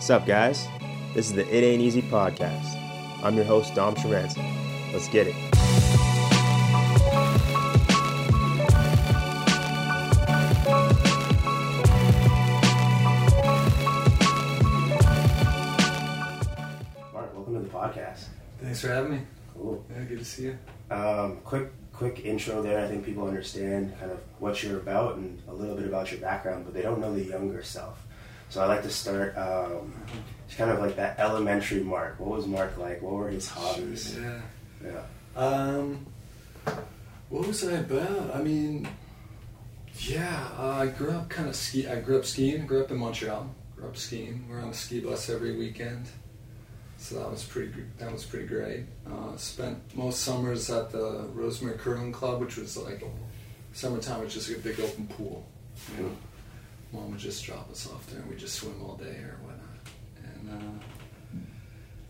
What's up, guys? This is the It Ain't Easy podcast. I'm your host, Dom Sharanson. Let's get it. Marc, welcome to the podcast. Thanks for having me. Cool. Yeah, good to see you. Um, quick, quick intro there. I think people understand kind of what you're about and a little bit about your background, but they don't know the younger self. So I like to start um, it's kind of like that elementary Marc. What was Marc like? What were his hobbies? Yeah. Yeah. Um, what was I about? I mean, yeah, uh, I grew up kind of ski. I grew up skiing. Grew up in Montreal. Grew up skiing. We're on a ski bus every weekend, so that was pretty. That was pretty great. Uh, spent most summers at the Rosemère Curling Club, which was like summertime was just a big open pool. You know, mom would just drop us off there, and we'd just swim all day or whatnot. And uh,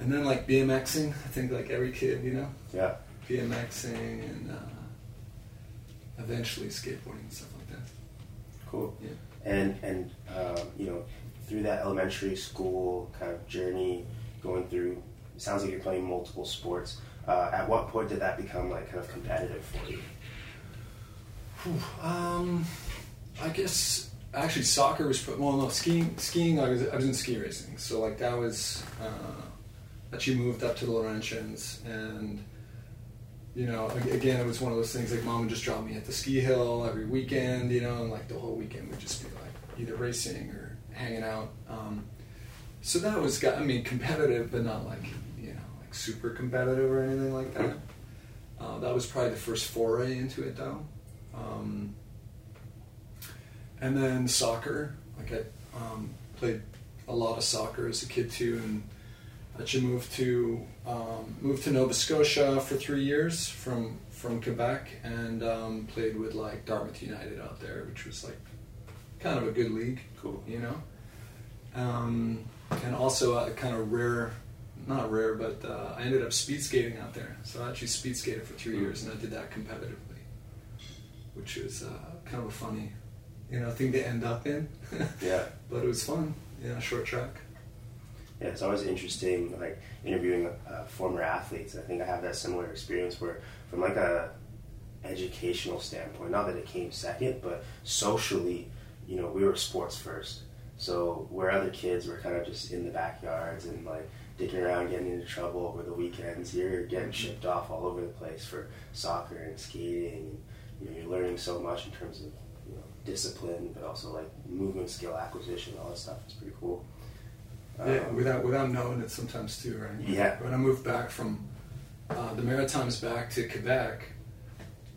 and then like BMXing, I think like every kid, you know. Yeah. BMXing and uh, eventually skateboarding and stuff like that. Cool. Yeah. And and um, you know, through that elementary school kind of journey, going through, it sounds like you're playing multiple sports. Uh, at what point did that become like kind of competitive for you? Um, I guess actually soccer was well no skiing skiing I was I was in ski racing. So like that was uh, actually moved up to the Laurentians and you know again it was one of those things like mom would just drop me at the ski hill every weekend you know and like the whole weekend would just be like either racing or hanging out. Um, so that was got I mean competitive but not like you know like super competitive or anything like that. Uh, that was probably the first foray into it though. Um, and then soccer. Like I um, played a lot of soccer as a kid too, and actually moved to um, moved to Nova Scotia for three years from from Quebec, and um, played with like Dartmouth United out there, which was like kind of a good league, Cool. you know. Um, and also a kind of rare, not rare, but uh, I ended up speed skating out there. So I actually speed skated for three years, and I did that competitively, which was uh, kind of a funny, you know, thing to end up in. Yeah. but it was fun. Yeah, short track. Yeah, it's always interesting, like interviewing uh, former athletes. I think I have that similar experience where, from like a educational standpoint, not that it came second, but socially, you know, we were sports first. So where other kids were kind of just in the backyards and like dicking around, getting into trouble over the weekends, you're getting shipped off all over the place for soccer and skating. And, you know, you're learning so much in terms of discipline, but also like movement skill acquisition. All that stuff is pretty cool. Yeah, Um, without without knowing it sometimes too, right? Yeah. When I moved back from uh, the Maritimes back to Quebec,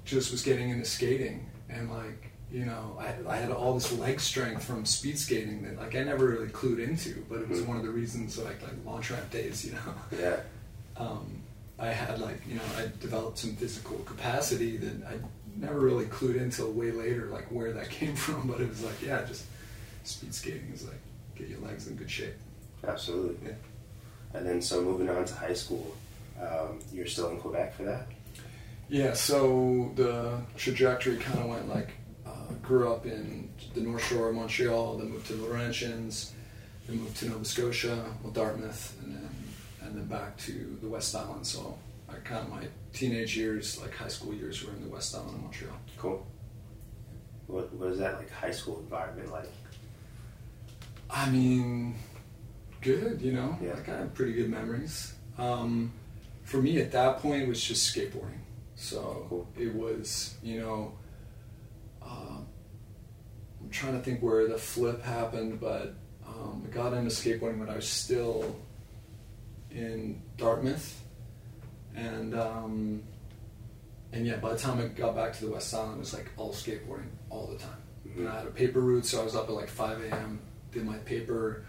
just was getting into skating, and like you know, I, I had all this leg strength from speed skating that like I never really clued into, but it was Mhm. one of the reasons like like launch ramp days, you know. Yeah. um, I had like you know I developed some physical capacity that I never really clued in until way later like where that came from, but it was like yeah, just speed skating is like get your legs in good shape. Absolutely. Yeah. And then, so moving on to high school, um, you're still in Quebec for that? Yeah, so the trajectory kind of went like uh, grew up in the North Shore of Montreal, then moved to the Laurentians, then moved to Nova Scotia, well Dartmouth, and then and then back to the West Island. So kind of my teenage years, like high school years, were in the West Island of Montreal. Cool. What, what is that like high school environment like? I mean, good, you know. Yeah. Like I have pretty good memories. Um, for me, at that point, it was just skateboarding. So Cool. it was, you know, uh, I'm trying to think where the flip happened, but um, I got into skateboarding when I was still in Dartmouth, and um, and yeah, by the time I got back to the West Island, it was like all skateboarding all the time. And I had a paper route, so I was up at like 5 a.m. Did my paper,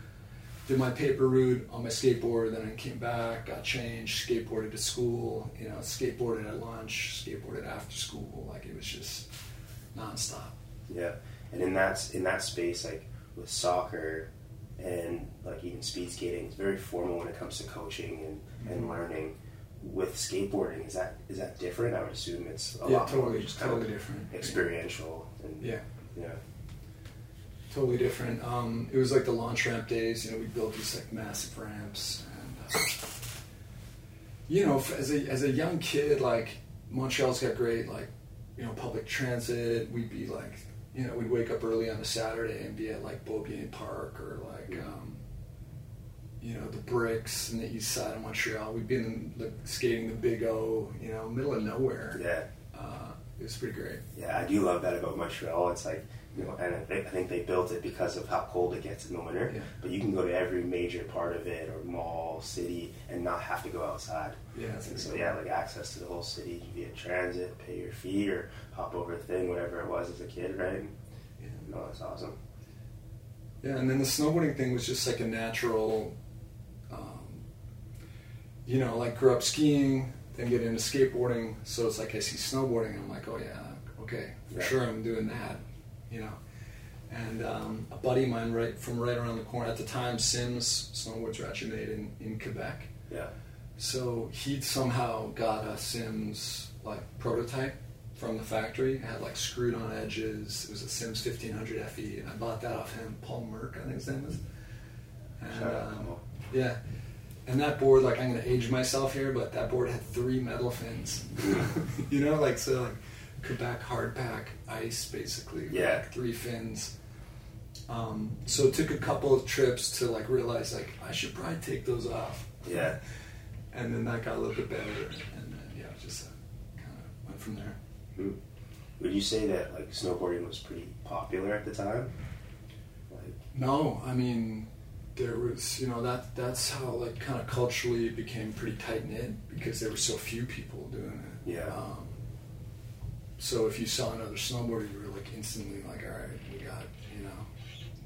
did my paper route on my skateboard. Then I came back, got changed, skateboarded to school. You know, skateboarded at lunch, skateboarded after school. Like it was just nonstop. Yeah. And in that in that space, like with soccer and like even speed skating, it's very formal when it comes to coaching and, and Mhm. learning. With skateboarding, is that is that different? I would assume it's a yeah, lot more totally, just kind totally different. experiential and Yeah, yeah. totally different. Um, it was like the launch ramp days. You know, we built these like massive ramps, and uh, you know, as a as a young kid, like Montreal's got great like you know public transit. We'd be like, you know, we'd wake up early on a Saturday and be at like Beaubien Park or like. Um, you know the bricks in the east side of Montreal. We'd been like, skating the Big O, you know, middle of nowhere. Yeah, Uh, it was pretty great. yeah, I do love that about Montreal. It's like you know, and I think, they built it because of how cold it gets in the winter. Yeah. But you can go to every major part of it or mall, city, and not have to go outside. Yeah, And so yeah, like access to the whole city via transit, pay your fee, or hop over a thing, whatever it was as a kid, right? Yeah. No, that's awesome. Yeah, and then the snowboarding thing was just like a natural, you know, like grew up skiing, then get into skateboarding. So it's like I see snowboarding, and I'm like, oh yeah, okay, for Yeah. sure, I'm doing that, you know. And um, a buddy of mine, right from right around the corner at the time, Sims Snowboards were actually made in, in Quebec. Yeah. So he somehow got a Sims like prototype from the factory. It had like screwed on edges. It was a Sims 1500 FE, and I bought that off him. Paul Merck, I think his name is. And um, yeah, and that board, like I'm gonna age myself here, but that board had three metal fins. you know, like so like Quebec hard pack ice basically. Yeah. like, three fins. Um, so it took a couple of trips to like realize like I should probably take those off Yeah. and then that got a little bit better, and then yeah, just uh, kind of went from there. Hmm. Would you say that like snowboarding was pretty popular at the time? Like, No, I mean, there was you know that that's how like kind of culturally it became pretty tight knit because there were so few people doing it. Yeah. Um, so if you saw another snowboarder, you were like instantly like, all right, we got you know,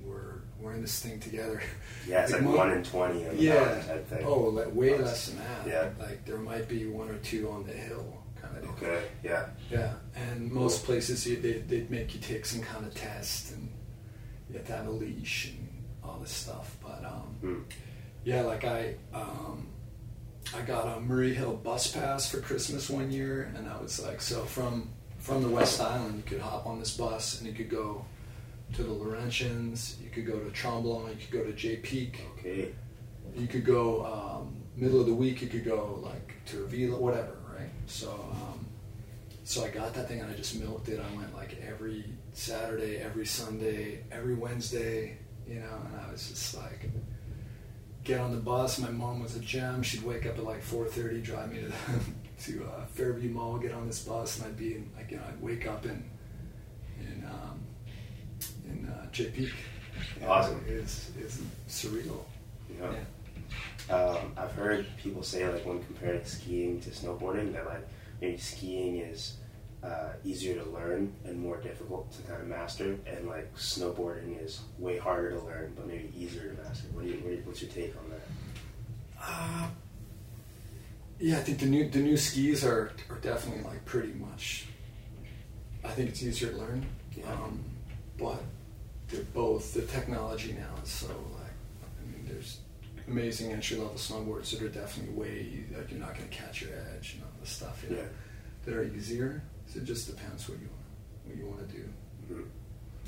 we're we're in this thing together. yeah, it's like, mo- one in twenty on Yeah. mountain type thing. Oh, like, way less than that. Yeah. Like there might be one or two on the hill kind of. Okay. Yeah. Yeah, and most places they, they'd make you take some kind of test and you have to have a leash and all this stuff. But um, Hmm. yeah, like I um, I got a Murray Hill bus pass for Christmas one year, and I was like, so from from the West Island, you could hop on this bus and you could go to the Laurentians, you could go to Tremblant, you could go to Jay Peak, Okay. you could go um, middle of the week. You could go like to Avila, whatever, right? So, um, so I got that thing and I just milked it. I went like every Saturday, every Sunday, every Wednesday, you know. And I was just like, get on the bus. My mom was a gem. She'd wake up at like four thirty, drive me to to uh, Fairview Mall, get on this bus, and I'd be in, like, you know, I'd wake up in in um, in uh, Jay Peak. Know, Awesome. It's it's surreal. Yeah. Yeah. Um, I've heard people say like when comparing skiing to snowboarding that like maybe skiing is uh, easier to learn and more difficult to kind of master, and like snowboarding is way harder to learn but maybe easier to master. What do you, what do you what's your take on that? Uh, yeah, I think the new the new skis are are definitely like pretty much. I think it's easier to learn, Yeah. um, but they're both the technology now is so like I mean there's amazing entry level snowboards that are definitely way like you're not going to catch your edge and all this stuff you know, Yeah. that are easier. So it just depends what you what you want to do. Mhm.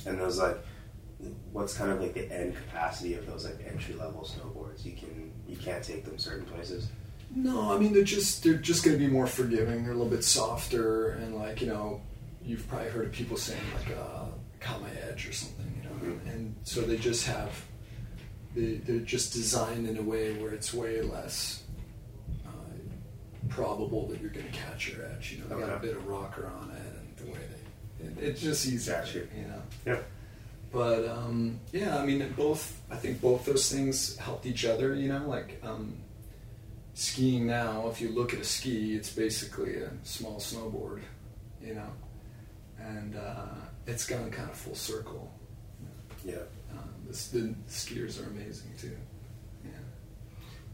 And those like, what's kind of like the end capacity of those like entry level snowboards? You can you can't take them certain places. No, I mean they're just they're just going to be more forgiving. They're a little bit softer, and like you know, you've probably heard of people saying like uh, "caught my edge" or something, you know. Mhm. And so they just have they they're just designed in a way where it's way less probable that you're going to catch your edge. You know, they got a Okay. bit of rocker on it, and the way they it, it's just easier, Gotcha. you know. Yeah. But um, yeah, I mean, both. I think both those things helped each other. You know, like um, skiing now. If you look at a ski, it's basically a small snowboard. You know, and uh, it's gone kind of full circle. Yeah. Um, this, the skiers are amazing too. Yeah.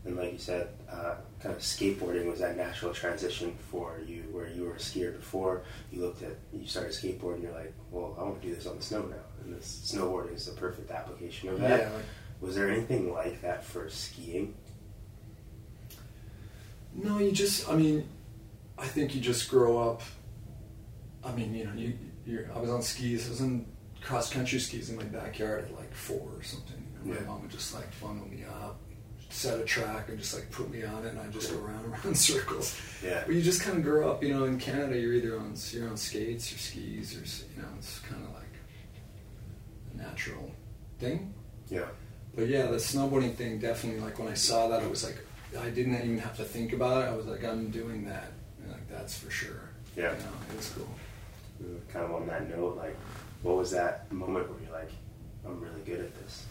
And like you said, uh, kind of skateboarding was that natural transition for you, where you were a skier before. You looked at, you started skateboarding, you're like, well, I want to do this on the snow now, and this snowboarding is the perfect application of that. Yeah. Like, Was there anything like that for skiing? No, you just. I mean, I think you just grow up. I mean, you know, you. You're, I was on skis. I was in cross country skis in my backyard at like four or something. Know, Yeah. My mom would just like funnel me up, set a track, and just like put me on it, and I just go around and around circles. Yeah. But you just kind of grow up, you know. In Canada, you're either on you're on skates or skis, or you know, it's kind of like a natural thing. Yeah. But yeah, the snowboarding thing definitely. Like when I saw that, I was like, I didn't even have to think about it. I was like, I'm doing that. And like that's for sure. Yeah. You know, it was cool. Mm, kind of on that note, like, what was that moment where you're like, I'm really good at this?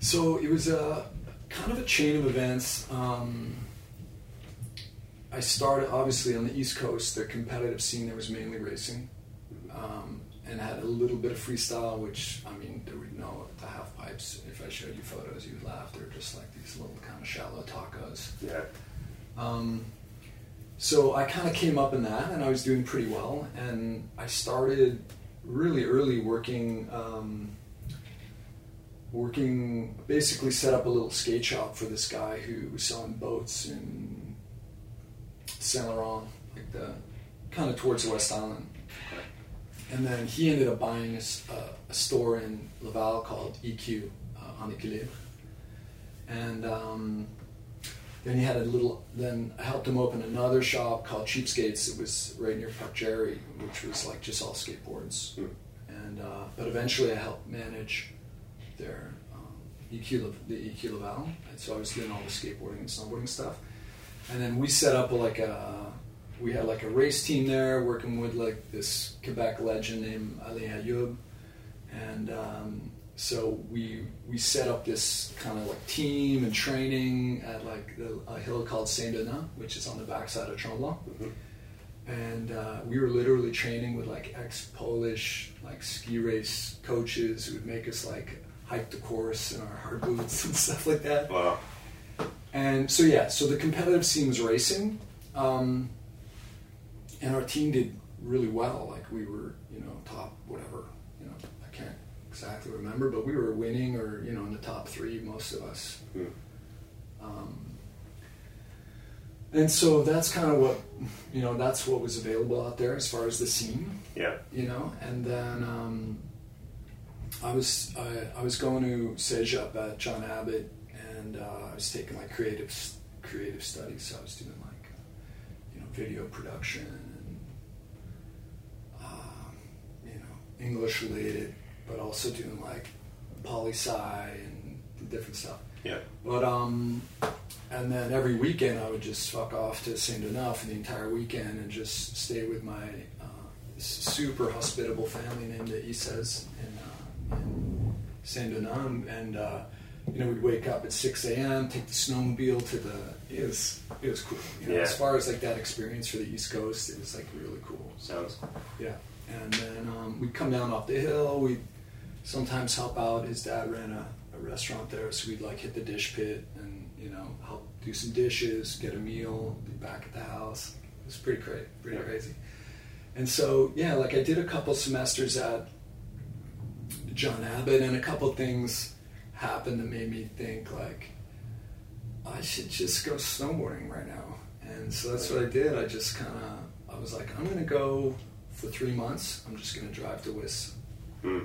So it was a kind of a chain of events. Um, I started obviously on the East Coast. The competitive scene there was mainly racing, um, and had a little bit of freestyle. Which I mean, there were no the half pipes. If I showed you photos, you would laugh. They're just like these little kind of shallow tacos. Yeah. Um, so I kind of came up in that, and I was doing pretty well. And I started really early working, um, working basically set up a little skate shop for this guy who was selling boats in Saint Laurent, like the kind of towards the West Island. And then he ended up buying a store in Laval called EQ uh, on Equilibre. And um, then he had a little. Then I helped him open another shop called Cheapskates. It was right near Parc Jarry, which was like just all skateboards. Hmm. And uh, but eventually I helped manage their um, EQ the EQ Laval, and so I was doing all the skateboarding and snowboarding stuff. And then we set up like a we had like a race team there working with like this Quebec legend named Alain Ayoub. And um, so we we set up this kind of like team and training at like the, a hill called Saint Denis, which is on the backside of Tremblant. Mhm. And uh, we were literally training with like ex-Polish like ski race coaches who would make us like hike the course in our hard boots and stuff like that. Wow. And so yeah, so the competitive scene was racing, um, and our team did really well. Like we were, you know, top whatever. You know, I can't exactly remember, but we were winning or you know in the top three, most of us. Hmm. Um, and so that's kind of what you know. That's what was available out there as far as the scene Yeah. you know. And then um, I was I, I was going to Cégep at John Abbott, and uh, I was taking like creative creative studies. So I was doing like uh, you know video production and um, you know English related, but also doing like poli sci and different stuff. Yeah. But um, and then every weekend I would just fuck off to Saint Denis for the entire weekend and just stay with my uh, super hospitable family named the Isas uh, in Saint Denis, and uh, you know we'd wake up at six a.m., take the snowmobile to the. It was it was cool. You know, Yeah. As far as like that experience for the East Coast, it was like really cool. Sounds. Yeah, and then um, we'd come down off the hill. We'd sometimes help out. His dad ran a, a restaurant there, so we'd like hit the dish pit and you know help do some dishes, get a meal, be back at the house. It was pretty crazy, pretty Yeah. crazy. And so yeah, like I did a couple semesters at John Abbott, and a couple things happened that made me think like I should just go snowboarding right now. And so that's what I did. I just kind of I was like, I'm gonna go for three months. I'm just gonna drive to Whis. Hmm.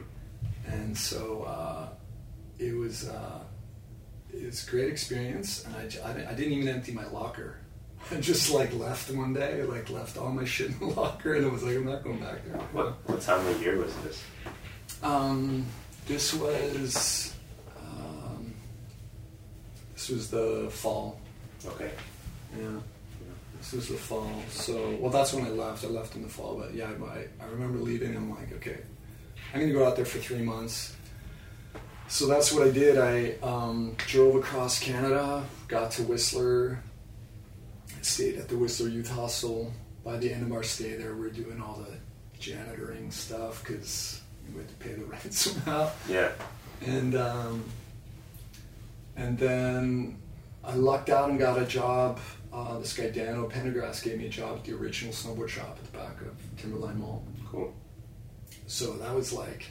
And so uh, it was uh, it was a great experience. And I, I I didn't even empty my locker. I just like left one day, like left all my shit in the locker, and I was like, I'm not going back there. What what time of year was this? Um, this was um, this was the fall. Okay. Yeah, this was the fall. So, well, that's when I left. I left in the fall, but yeah, I, I remember leaving. I'm like, okay, I'm gonna go out there for three months. So that's what I did. I um, drove across Canada, got to Whistler, stayed at the Whistler Youth Hostel. By the end of our stay there, we we're doing all the janitoring stuff because we had to pay the rent somehow Yeah. and um, and then I lucked out and got a job. Uh, this guy Dano Pendygrasse gave me a job at the original snowboard shop at the back of Timberline Mall. Cool. So that was like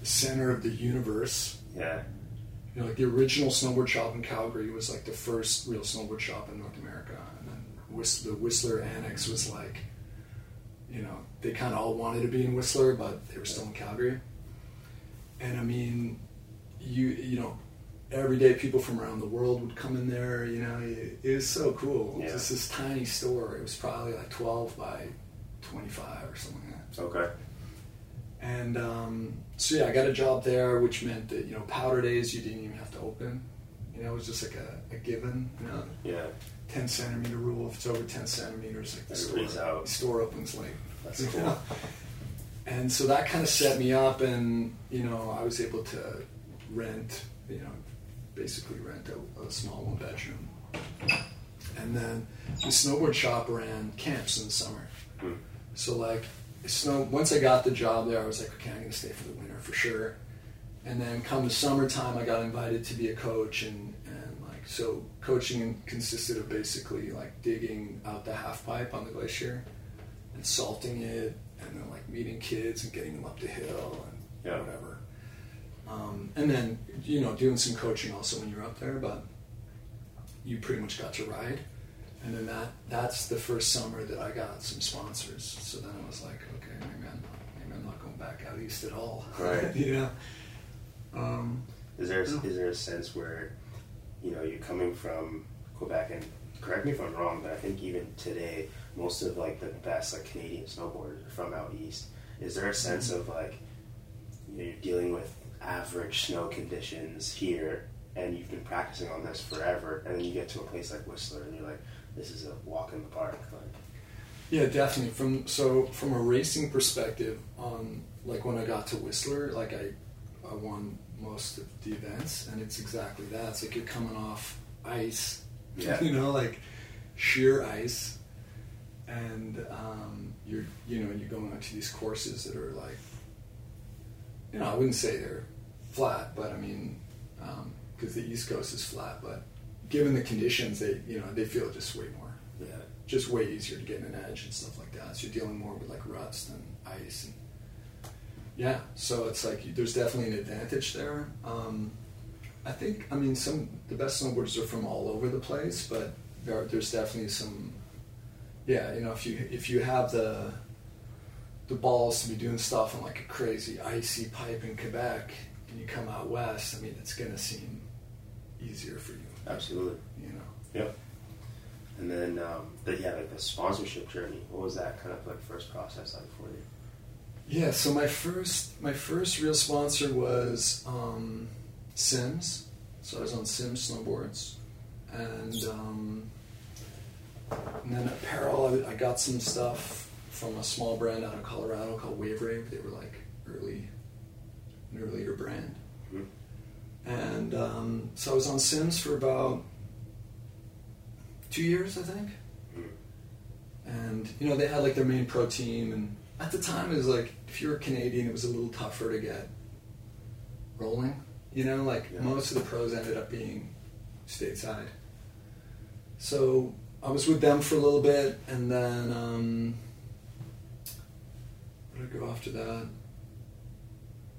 the center of the universe. Yeah. You know, like the original snowboard shop in Calgary was like the first real snowboard shop in North America, and then Whist- the Whistler Annex was like, you know, they kind of all wanted to be in Whistler, but they were still in Calgary. and I mean, you you know, every day people from around the world would come in there. You know, it, it was so cool. Yeah. Just this tiny store. It was probably like twelve by twenty five or something like that. Okay. And um, so yeah, I got a job there, which meant that you know powder days you didn't even have to open. You know, it was just like a, a given. You know, Yeah. ten centimeter rule. If it's over ten centimeters, like the Everybody's store, out. the store opens late. That's cool. And so that kind of set me up, and you know, I was able to rent, you know, basically rent a, a small one bedroom. And then the snowboard shop ran camps in the summer. Hmm. So like, snow. Once I got the job there, I was like, okay, I'm gonna stay for the winter for sure. And then come the summertime, I got invited to be a coach, and and like so, coaching consisted of basically like digging out the half pipe on the glacier and salting it, and then like meeting kids and getting them up the hill and Yeah. whatever. Um, and then you know doing some coaching also when you're up there, but you pretty much got to ride. And then that that's the first summer that I got some sponsors. So then I was like, okay, maybe I'm not, maybe I'm not going back out east at all. Right. yeah. Um, Is there No. is there a sense where, you know, you're coming from Quebec and correct me if I'm wrong, but I think even today most of like the best like Canadian snowboarders are from out east. Is there a sense of like you know, you're dealing with average snow conditions here and you've been practicing on this forever and then you get to a place like Whistler and you're like, this is a walk in the park. Like Yeah, definitely. From so from a racing perspective, on like when I got to Whistler, like I, I won most of the events, and it's exactly that. It's like you're coming off ice, Yeah. you know, like sheer ice, and um, you're you know you're going onto these courses that are like, you know, I wouldn't say they're flat, but I mean, because the East Coast is flat, but given the conditions, they you know they feel just way more yeah. just way easier to get an edge and stuff like that. So you're dealing more with like ruts than ice. And yeah, so it's like there's definitely an advantage there. Um, I think, I mean, some the best snowboarders are from all over the place, but there, there's definitely some. Yeah, you know, if you if you have the the balls to be doing stuff on like a crazy icy pipe in Quebec, and you come out west, I mean, it's gonna seem easier for you. Absolutely. You know. Yep. And then um, the, yeah, like the sponsorship journey. What was that kind of like first process like for you? Yeah, so my first my first real sponsor was um, Sims. So I was on Sims snowboards, and um, and then apparel. I, I got some stuff from a small brand out of Colorado called Wave Rave. They were like early, an earlier brand, Mhm. and um, so I was on Sims for about two years, I think Mhm. and you know they had like their main pro team and at the time it was like if you're a canadian it was a little tougher to get rolling you know like Yeah. most of the pros ended up being stateside so i was with them for a little bit and then um where did i go after that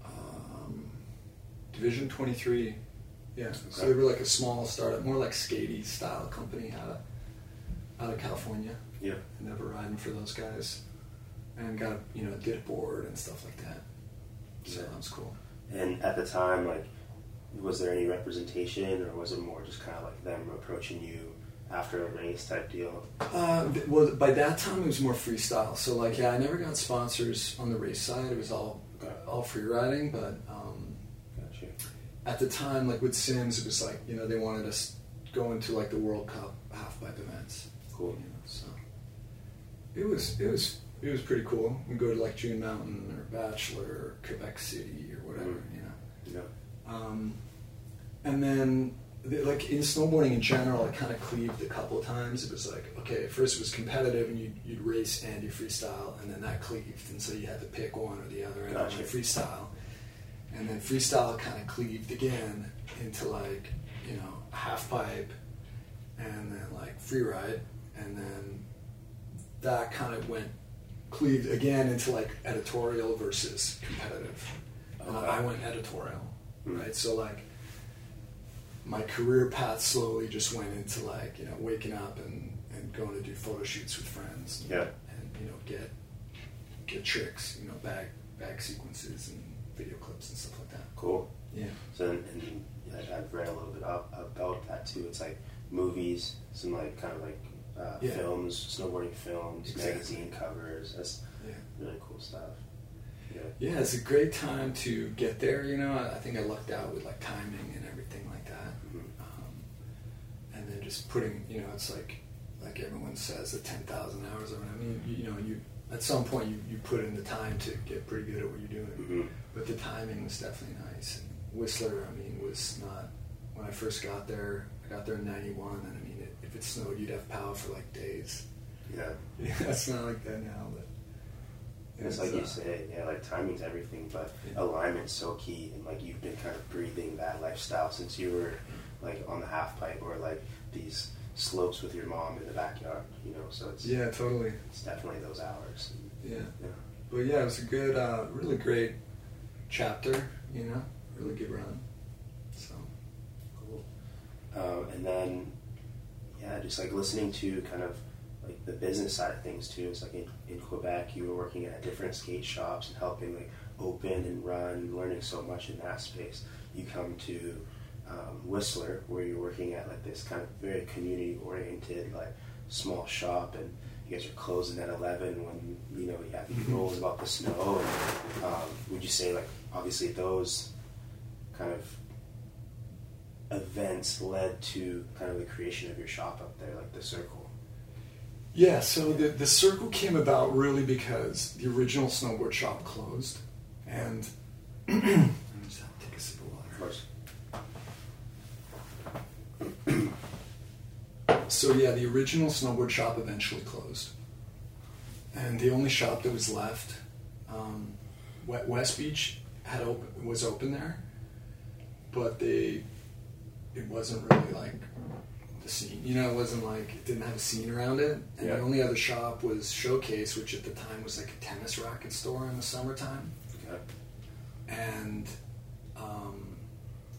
um, division 23 yeah so they were like a small startup more like skatey style company out of out of california Yeah. I never riding for those guys, and got you know did a board and stuff like that. So Yeah. that was cool. And at the time, like, was there any representation, or was it more just kind of like them approaching you after a race type deal? Uh, well, by that time it was more freestyle. So like, yeah, I never got sponsors on the race side. It was all Okay. all free riding. But um, Gotcha. at the time, like with Sims, it was like you know they wanted us going into like the World Cup half pipe events. Cool. You know, so it was it was it was pretty cool. We go to like June Mountain or Bachelor or Quebec City or whatever. Mhm. You know. Know. Um, and then, the, like in snowboarding in general, I kind of cleaved a couple of times. It was like, okay, first it was competitive, and you'd, you'd race and you freestyle, and then that cleaved, and so you had to pick one or the other. And Gotcha. freestyle, and then freestyle kind of cleaved again into like you know half pipe, and then like free ride, and then that kind of went cleaved again into like editorial versus competitive. And Okay. I went editorial, Hmm. right? So like my career path slowly just went into like you know waking up and, and going to do photo shoots with friends. And, Yeah. And you know get get tricks, you know bag bag sequences and video clips and stuff like that. Cool. Yeah. So and, and I- I've read a little bit up, about that too. It's like movies, some like kind of like uh, Yeah. films, snowboarding films, Exactly. magazine covers. That's Yeah. really cool stuff. Yeah. Yeah, it's a great time to get there. You know, I I think I lucked out with like timing and everything like that. Mhm. Um, and then just putting, you know, it's like like everyone says, the ten thousand hours. Of it. I mean, you, you know, you at some point you, you put in the time to get pretty good at what you're doing. Mhm. But the timing was definitely nice. And Whistler, I mean, was not when I first got there. I got there in '91, and I mean, it, if it snowed, you'd have power for like days. Yeah. Yeah, it's not like that now, but it's like uh, you say, yeah, like timing's everything, but Yeah. alignment's so key. And like you've been kind of breathing that lifestyle since you were like on the half pipe or like these slopes with your mom in the backyard, you know. So it's Yeah, totally. it's definitely those hours. And, Yeah. yeah. But yeah, it was a good, uh, really great chapter, you know, really good run. So, Cool. Um, and then, yeah, just like listening to kind of like the business side of things too. It's like in, in Quebec, you were working at different skate shops and helping like open and run, learning so much in that space. You come to um, Whistler, where you're working at like this kind of very community oriented, like small shop, and you guys are closing at 11 when you know you have these Mhm. rules about the snow. And, um, would you say like obviously those kind of events led to kind of the creation of your shop up there, like the circle. yeah, so the, the circle came about really because the original snowboard shop closed. And, let me just have to take a sip of water. Of course. So yeah, the original snowboard shop eventually closed, and the only shop that was left, um, West Beach had open, was open there, but they, it wasn't really like the scene. You know, it wasn't like it didn't have a scene around it. And Yeah. the only other shop was Showcase, which at the time was like a tennis racket store in the summertime Okay. and um,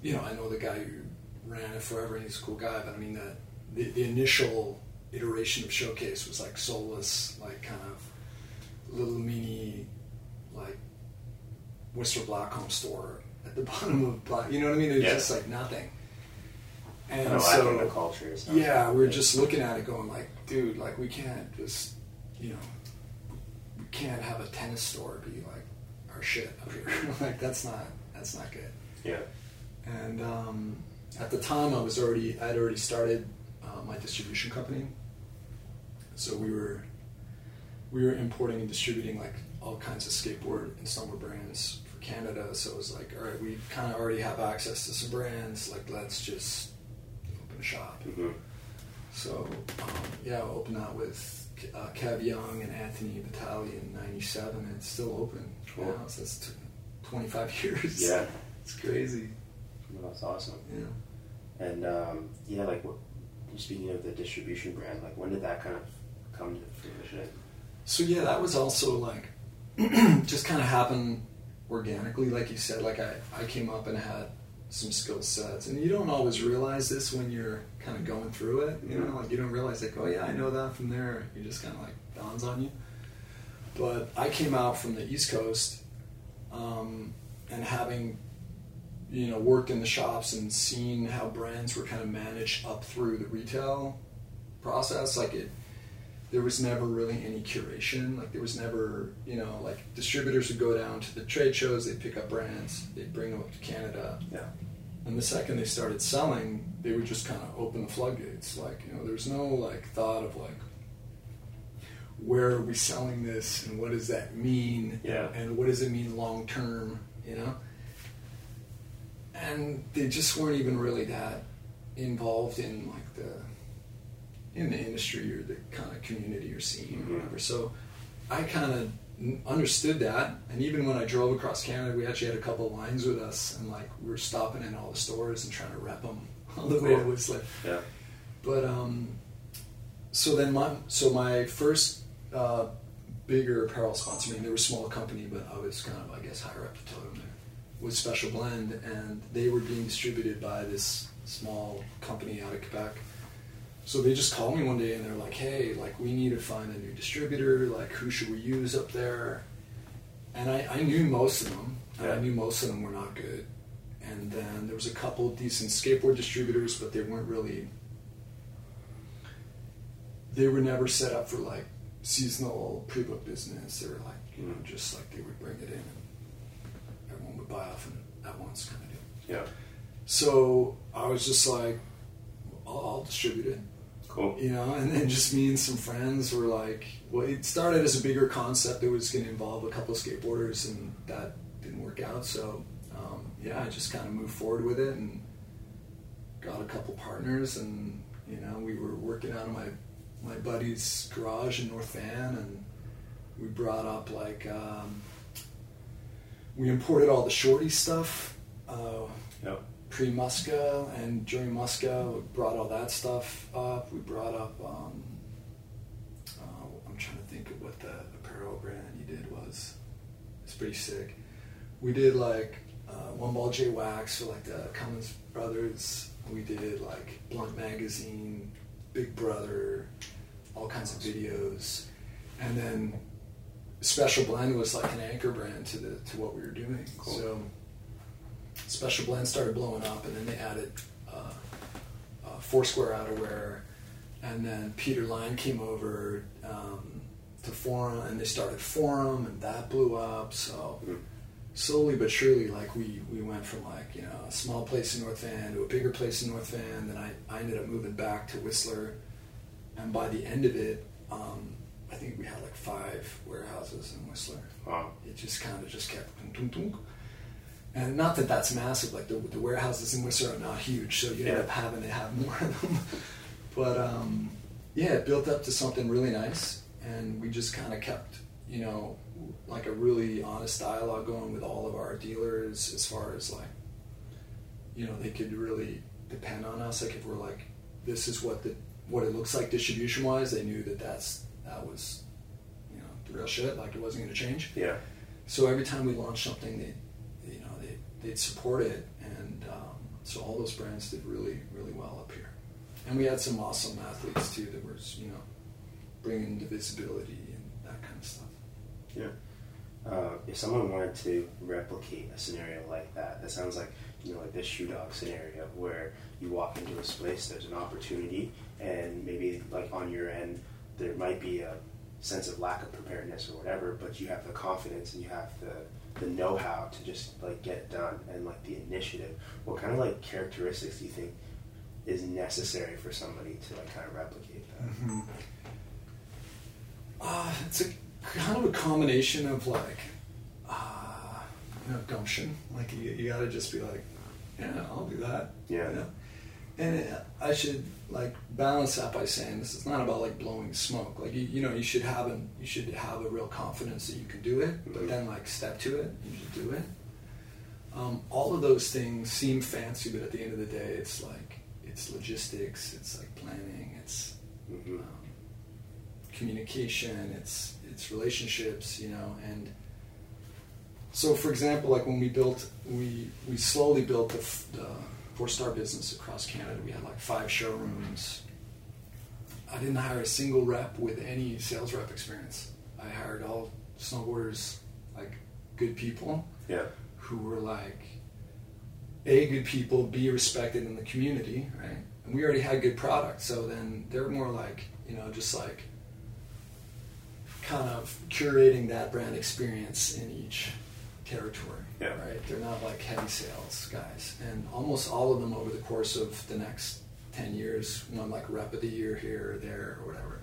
you know, I know the guy who ran it forever, and he's a cool guy. But I mean, the the, the initial iteration of Showcase was like soulless, like kind of little mini, like Whistler Blackcomb store at the bottom of Black. You know what I mean? It was Yeah. just like nothing. And the so, culture. yeah, we were just looking at it, going like, dude, like we can't just, you know, we can't have a tennis store be like our shit up here. like that's not that's not good. Yeah. And um, at the time, I was already I'd already started my distribution company, so we were we were importing and distributing like all kinds of skateboard and snowboard brands for Canada. So it was like, all right, we kind of already have access to some brands. Like, let's just open a shop. hmm So um, yeah, I opened that with uh, Kev Young and Anthony Vitale in '97, and it's still open Cool. now. So it's t- 25 years. Yeah. it's crazy. Well, that's awesome. Yeah. And um, yeah, like what, speaking of the distribution brand, like when did that kind of come to fruition? So yeah, that was also like just kind of happened organically, like you said. Like I, I came up and had some skill sets, and you don't always realize this when you're kind of going through it. You know, like you don't realize like, oh yeah, I know that from there. You just kind of like dawns on you. But I came out from the East Coast, um, and having you know worked in the shops and seen how brands were kind of managed up through the retail process, like it there was never really any curation. Like there was never, you know, like distributors would go down to the trade shows, they'd pick up brands, they'd bring them up to Canada, Yeah. and the second they started selling, they would just kind of open the floodgates. Like you know, there's no like thought of like where are we selling this and what does that mean? Yeah. And what does it mean long term? You know. And they just weren't even really that involved in like the in the industry or the kind of community or scene or Mhm. whatever. So I kind of understood that, and even when I drove across Canada, we actually had a couple of lines with us, and like we were stopping in all the stores and trying to rep them on the way to Cool. Whistler. Yeah. But um, so then my so my first uh, bigger apparel sponsor, I mean, they were a small company, but I was kind of I guess higher up the totem Was Special Blend, and they were being distributed by this small company out of Quebec. So they just called me one day and they're like, "Hey, like we need to find a new distributor. Like, who should we use up there?" And I, I knew most of them, And Yeah. I knew most of them were not good. And then there was a couple of decent skateboard distributors, but they weren't really. They were never set up for like seasonal pre-book business. They were like, you know, Mm. just like they would bring it in and everyone would buy off and at once kind of deal. Yeah. So I was just like, I'll, I'll distribute it Cool. you know, and then just me and some friends were like, well, it started as a bigger concept that was going to involve a couple of skateboarders, and that didn't work out. So, um, yeah, I just kind of moved forward with it and got a couple partners, and you know, we were working out of my my buddy's garage in North Van, and we brought up like um, we imported all the shorty stuff. Uh, Yep. pre Muska and during Muska, we brought all that stuff up. We brought up, um, uh, I'm trying to think of what the apparel brand you did was. It's pretty sick. We did like uh, One Ball J Wax for like the Cummins Brothers. We did like Blunt Magazine, Big Brother, all kinds of videos. And then Special Blend was like an anchor brand to the to what we were doing. Cool. So Special Blend started blowing up, and then they added uh, uh, Foursquare outerwear, and then Peter Line came over um, to Forum, and they started Forum, and that blew up. So Mhm. slowly but surely, like we we went from like you know a small place in North Van to a bigger place in North Van. Then I, I ended up moving back to Whistler, and by the end of it, um, I think we had like five warehouses in Whistler. Wow. it just kind of just kept and not that that's massive like the, the warehouses in Whistler are not huge so you end up having to have more of them. But um, yeah it built up to something really nice and we just kind of kept you know like a really honest dialogue going with all of our dealers as far as like you know they could really depend on us. Like if we're like this is what the what it looks like distribution wise they knew that that's that was you know the real shit like it wasn't going to change Yeah. so every time we launched something, they, you know, they they'd support it, and um, so all those brands did really really well up here. And we had some awesome athletes too that were you know bringing the visibility and that kind of stuff. Yeah. Uh, if someone wanted to replicate a scenario like that, that sounds like you know like this shoe dog scenario where you walk into a space, there's an opportunity, and maybe like on your end there might be a sense of lack of preparedness or whatever, but you have the confidence and you have the the know-how to just like get it done and like the initiative. What kind of like characteristics do you think is necessary for somebody to like kind of replicate that? Uh, it's a kind of a combination of like, uh, you know, gumption. Like you, you got to just be like, yeah, I'll do that. Yeah. You know? And I should like balance that by saying this is not about like blowing smoke. Like you, you know, you should have an you should have a real confidence that you can do it, but Mhm. then like step to it, you should do it. Um, all of those things seem fancy, but at the end of the day, it's like it's logistics, it's like planning, it's hmm um, communication, it's it's relationships, you know, and so for example, like when we built, we we slowly built the, the four star business across Canada. We had like five showrooms. I didn't hire a single rep with any sales rep experience. I hired all snowboarders, like good people Yeah. who were like a good people, b respected in the community, right? And we already had good product, so then they're more like you know just like kind of curating that brand experience in each territory, Yeah. right? They're not like heavy sales guys, and almost all of them over the course of the next ten years won like rep of the year here or there or whatever.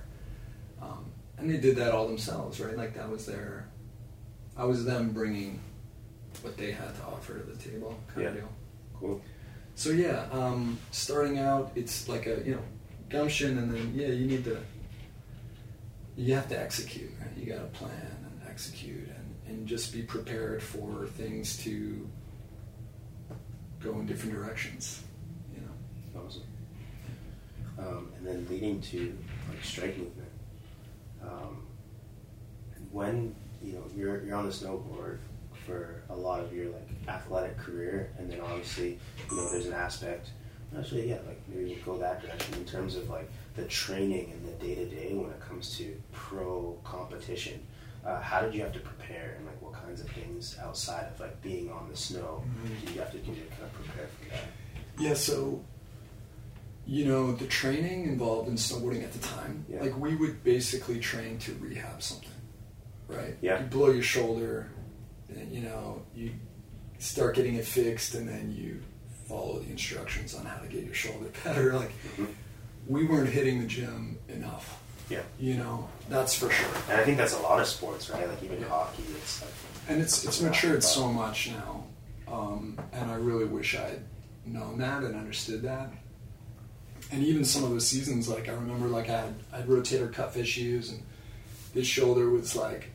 Um, and they did that all themselves, right? Like that was their, I was them bringing what they had to offer to the table, kind of deal. Cool. So yeah, um, starting out, it's like a you know gumption, and then yeah, you need to you have to execute. Right? You got to plan and execute, and, just be prepared for things to go in different directions. You know. Awesome. Um, and then leading to like strike movement. Um, when you know you're you're on the snowboard for a lot of your like athletic career, and then obviously you know there's an aspect. Actually, yeah, like maybe we'll go that direction in terms of like the training and the day to day when it comes to pro competition. Uh, how did you have to prepare and like what kinds of things outside of like being on the snow Mhm. did you have to do to kind of prepare for that? Yeah, so you know the training involved in snowboarding at the time, Yeah. like we would basically train to rehab something, right? Yeah. You blow your shoulder, and, you know you start getting it fixed, and then you follow the instructions on how to get your shoulder better. Like Mhm. we weren't hitting the gym enough, Yeah. you know. That's for sure. And I think that's a lot of sports, right? Like even Yeah. hockey, it's like and it's it's matured so much now, um, and I really wish I'd known that and understood that. And even some of the seasons, like I remember, like I had I had rotator cuff issues, and this shoulder was like,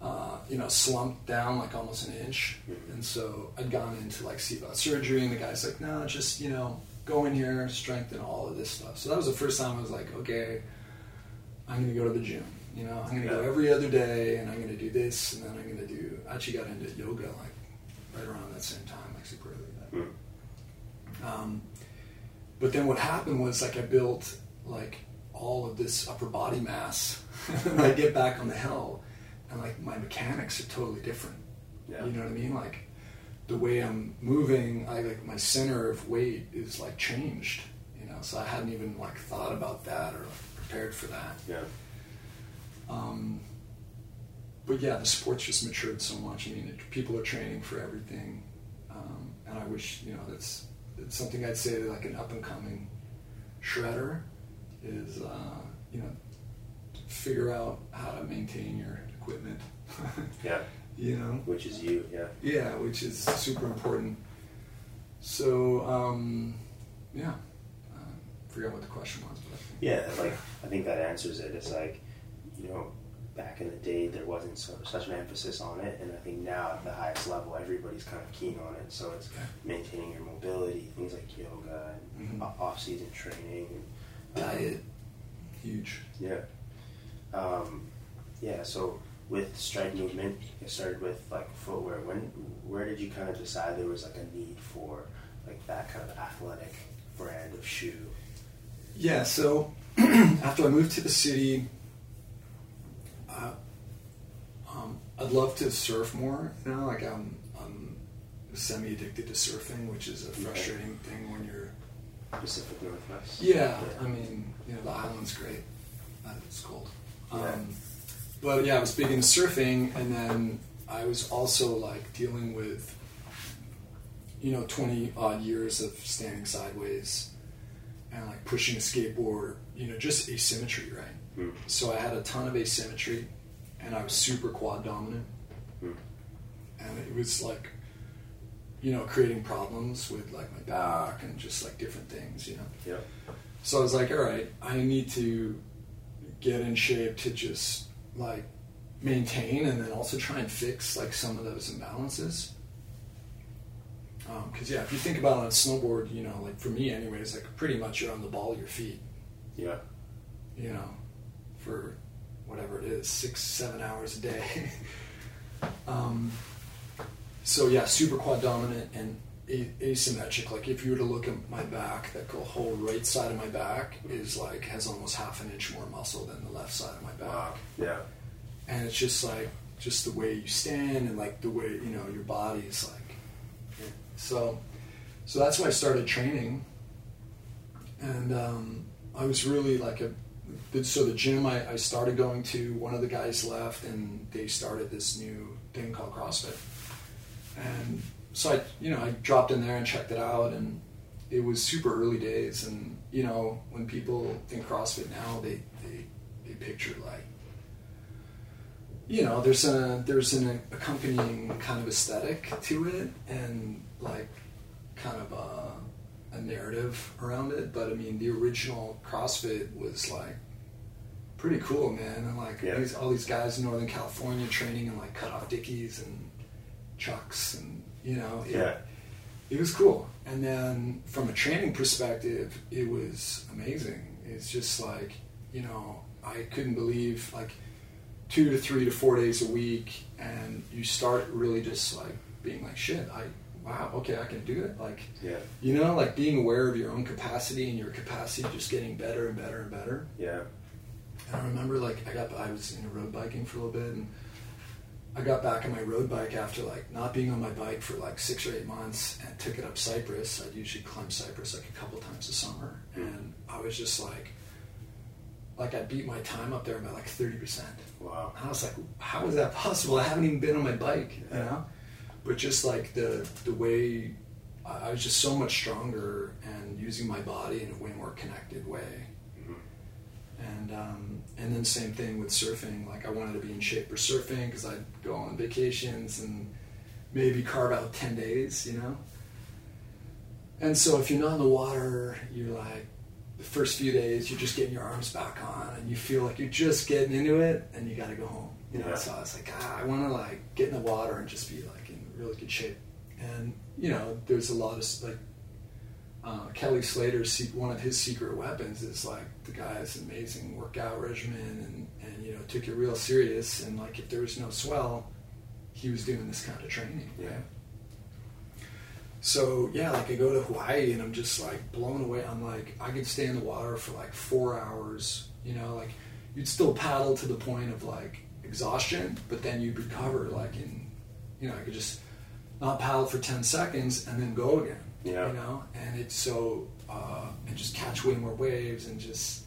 uh, you know, slumped down like almost an inch, Mhm. and so I'd gone into like see about surgery, and the guy's like, no, just you know, go in here, strengthen all of this stuff. So that was the first time I was like, okay, I'm gonna go to the gym. You know, I'm gonna go every other day, and I'm gonna do this, and then I'm gonna do. I actually got into yoga like right around that same time, like super early. Mm. Um, but then what happened was like I built like all of this upper body mass, and I get back on the hill, and like my mechanics are totally different. Yeah. You know what I mean? Like the way I'm moving, I like my center of weight is like changed. You know, so I hadn't even like thought about that or like, prepared for that. Yeah. Um, but yeah, the sport's just matured so much. I mean, it, people are training for everything, um, and I wish you know that's, that's something I'd say to like an up and coming shredder is uh, you know figure out how to maintain your equipment. Yeah. you know. Which is you, yeah. Yeah, which is super important. So um, yeah, uh, forgot what the question was, but I think Yeah, like I think that answers it. It's like, you know, back in the day there wasn't so, such an emphasis on it, and I think now at the highest level everybody's kind of keen on it. So it's maintaining your mobility, things like yoga and Mhm. off-season training, and um, diet huge. Yeah. Um, yeah. So with Strike Movement, it started with like footwear. When, where did you kind of decide there was like a need for like that kind of athletic brand of shoe? Yeah, so after I moved to the city, uh, um, I'd love to surf more. You know, like I'm, I'm semi addicted to surfing, which is a frustrating thing when you're. Pacific Northwest. Yeah, I mean, you know, the island's great. Uh, It's cold. Yeah. Um, but yeah, I was big into surfing, and then I was also like dealing with, you know, 20 odd years of standing sideways and like pushing a skateboard, you know, just asymmetry, right? Hmm. So I had a ton of asymmetry, and I was super quad dominant, Hmm. and it was like, you know, creating problems with like my back and just like different things, you know. Yeah. So I was like, all right, I need to get in shape to just like maintain and then also try and fix like some of those imbalances. Because yeah, if you think about it on a snowboard, you know, like for me, anyways, like pretty much you're on the ball of your feet, Yeah. you know, for whatever it is, six, seven hours a day. um, so yeah, super quad dominant and a- asymmetric. Like if you were to look at my back, that whole right side of my back is like has almost half an inch more muscle than the left side of my back. Wow. Yeah. And it's just like just the way you stand and like the way you know your body is like. So, so that's why I started training, and um, I was really like a. So the gym I, I started going to, one of the guys left, and they started this new thing called CrossFit, and so I, you know, I dropped in there and checked it out, and it was super early days, and you know, when people think CrossFit now, they they, they picture like you know, there's a there's an accompanying kind of aesthetic to it, and like kind of a, a narrative around it. But I mean, the original CrossFit was like pretty cool, man. And like Yeah. these, all these guys in Northern California training in like cut off dickies and chucks, and you know, it, Yeah. it was cool. And then from a training perspective, it was amazing. It's just like, you know, I couldn't believe like two to three to four days a week, and you start really just like being like, shit, I, wow, okay, I can do it. Like, Yeah. you know, like being aware of your own capacity and your capacity just getting better and better and better. Yeah. And I remember like I got I was into road biking for a little bit and I got back on my road bike after like not being on my bike for like six or eight months and took it up Cypress. I'd usually climb Cypress like a couple times a summer, mm. and I was just like, like I beat my time up there by like thirty percent. Wow. I was like, how is that possible? I haven't even been on my bike, you know. But just like the the way I was just so much stronger and using my body in a way more connected way. Mhm. And um, and then same thing with surfing. Like I wanted to be in shape for surfing because I'd go on vacations and maybe carve out ten days, you know. And so if you're not in the water, you're like the first few days you're just getting your arms back on and you feel like you're just getting into it and you got to go home. You know, Yeah. so I was like, ah, I want to like get in the water and just be like in really good shape. And you know, there's a lot of like uh, Kelly Slater's one of his secret weapons is like the guy's amazing workout regimen and and you know took it real serious and like if there was no swell, he was doing this kind of training. Yeah. So yeah, like I go to Hawaii and I'm just like blown away. I'm like I could stay in the water for like four hours. You know, like you'd still paddle to the point of like exhaustion, but then you'd recover like in, you know, I could just not paddle for ten seconds and then go again. Yeah. You know, and it's so uh, and just catch way more waves and just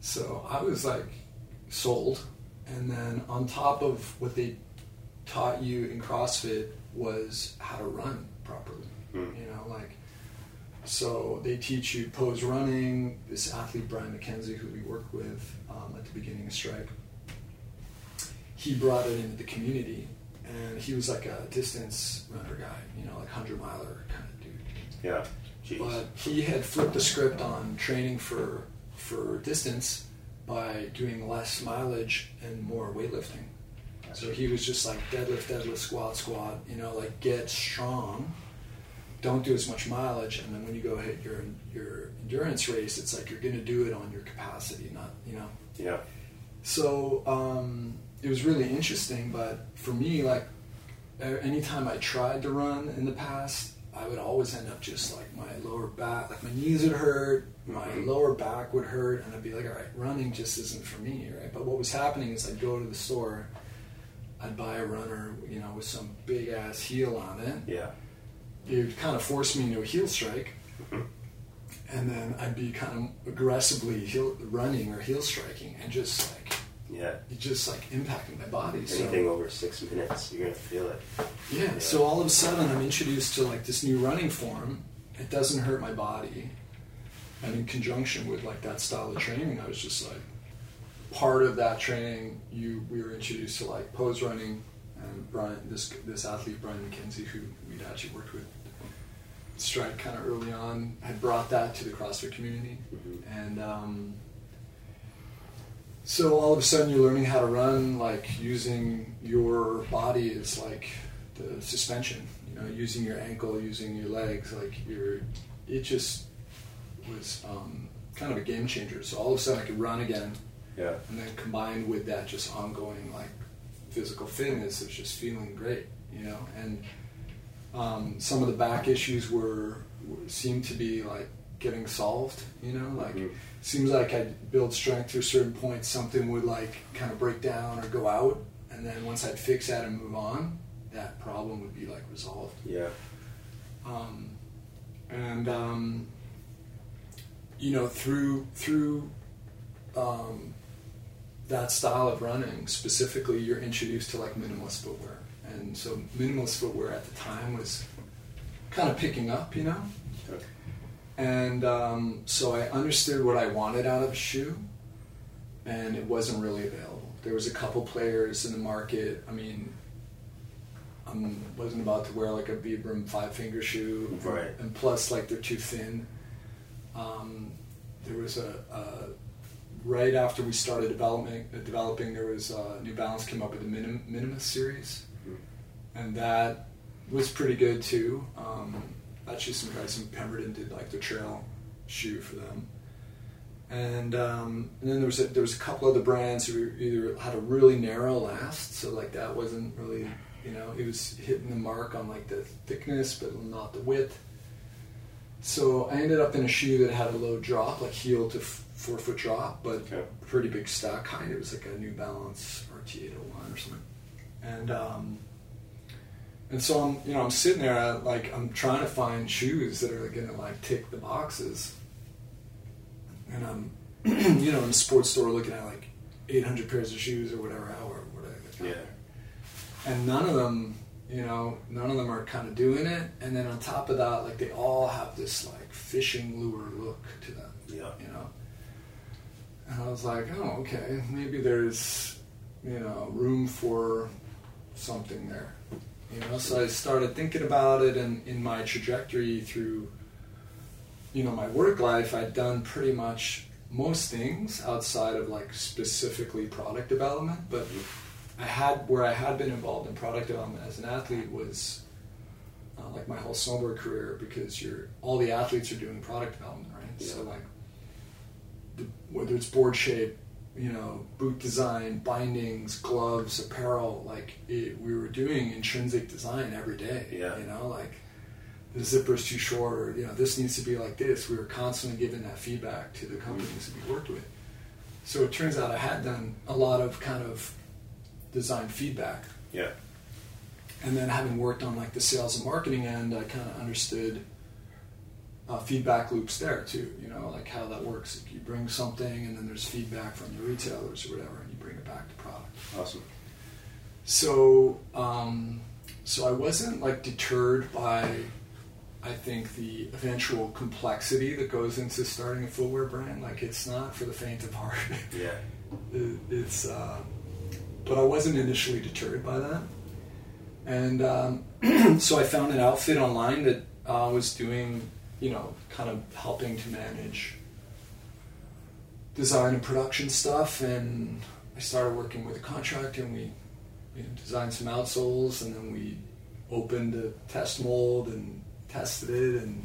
so I was like sold. And then on top of what they taught you in CrossFit was how to run properly. Mm. You know, like so they teach you pose running. This athlete Brian McKenzie, who we worked with um, at the beginning of Strike, he brought it into the community, and he was like a distance runner guy. You know, like hundred miler kind of dude. Yeah. Jeez. But he had flipped the script on training for for distance by doing less mileage and more weightlifting. So he was just like deadlift, deadlift, squat, squat. You know, like get strong. Don't do as much mileage, and then when you go hit your your endurance race, it's like you're going to do it on your capacity, not you know. yeah. So um, it was really interesting, but for me, like anytime I tried to run in the past, I would always end up just like my lower back, like my knees would hurt, my Mhm. lower back would hurt, and I'd be like, all right, running just isn't for me, right? But what was happening is I'd go to the store, I'd buy a runner, you know, with some big ass heel on it. Yeah. It would kind of force me into a heel strike, Mhm. and then I'd be kind of aggressively heel, running or heel striking, and just Yeah. it just like impacting my body. So Anything over six minutes, you're gonna feel it. yeah, Yeah. so all of a sudden I'm introduced to like this new running form. It doesn't hurt my body, and in conjunction with like that style of training, I was just like part of that training. You we were introduced to like pose running, and Brian this this athlete Brian McKenzie who we'd actually worked with. Strike kind of early on had brought that to the CrossFit community, Mhm. and um, so all of a sudden you're learning how to run, like using your body as like the suspension. You know, using your ankle, using your legs, like you're. It just was um, kind of a game changer. So all of a sudden I could run again, Yeah. and then combined with that just ongoing like physical fitness of just feeling great, you know. And um, some of the back issues were, were seemed to be like getting solved, you know, like Mhm. Seems like I'd build strength to a certain point, something would like kind of break down or go out, and then once I'd fix that and move on, that problem would be like resolved. Yeah. Um, and um, you know, through through um, that style of running, specifically, you're introduced to like minimalist footwear, and so minimalist footwear at the time was kind of picking up, you know. And um, so I understood what I wanted out of a shoe, and it wasn't really available. There was a couple players in the market. I mean, I wasn't about to wear like a Vibram five finger shoe, Right. and plus like they're too thin. Um, there was a, a right after we started developing uh, developing there was uh, New Balance came up with the Minim, Minimus series, Mhm. and that was pretty good too. Um, actually, some guys from Pemberton did like the trail shoe for them, and, um, and then there was a, there was a couple other brands who either had a really narrow last, so like that wasn't really you know it was hitting the mark on like the thickness but not the width. So I ended up in a shoe that had a low drop, like heel to f- four foot drop, but Okay. pretty big stack height. It was like a New Balance RT801 or something. and um, and so I'm you know I'm sitting there like I'm trying to find shoes that are gonna like tick the boxes, and I'm you know in a sports store looking at like 800 pairs of shoes or whatever, hour whatever. Yeah. And none of them, you know, none of them are kind of doing it. And then on top of that, like they all have this like fishing lure look to them, Yeah. you know. And I was like, oh, okay, maybe there's, you know, room for something there. You know, so I started thinking about it, and in my trajectory through, you know, my work life, I'd done pretty much most things outside of like specifically product development, but I had where I had been involved in product development as an athlete was uh, like my whole snowboard career because you're all the athletes are doing product development, right? So like the, whether it's board shape, you know, boot design, bindings, gloves, apparel, like it, we were doing intrinsic design every day. Yeah. You know, like the zipper's too short, or you know, this needs to be like this. We were constantly giving that feedback to the companies that we worked with. So it turns out I had done a lot of kind of design feedback, Yeah. and then having worked on like the sales and marketing end, I kind of understood uh, feedback loops there too. You know, like how that works. If you bring something, and then there's feedback from the retailers or whatever, and you bring it back to product. Awesome. So, um, so I wasn't like deterred by, I think the eventual complexity that goes into starting a footwear brand. Like it's not for the faint of heart. Yeah. It- it's, uh, but I wasn't initially deterred by that, and um, so I found an outfit online that uh, was doing, you know, kind of helping to manage design and production stuff, and I started working with a contractor, and we you know, designed some outsoles, and then we opened a test mold and tested it, and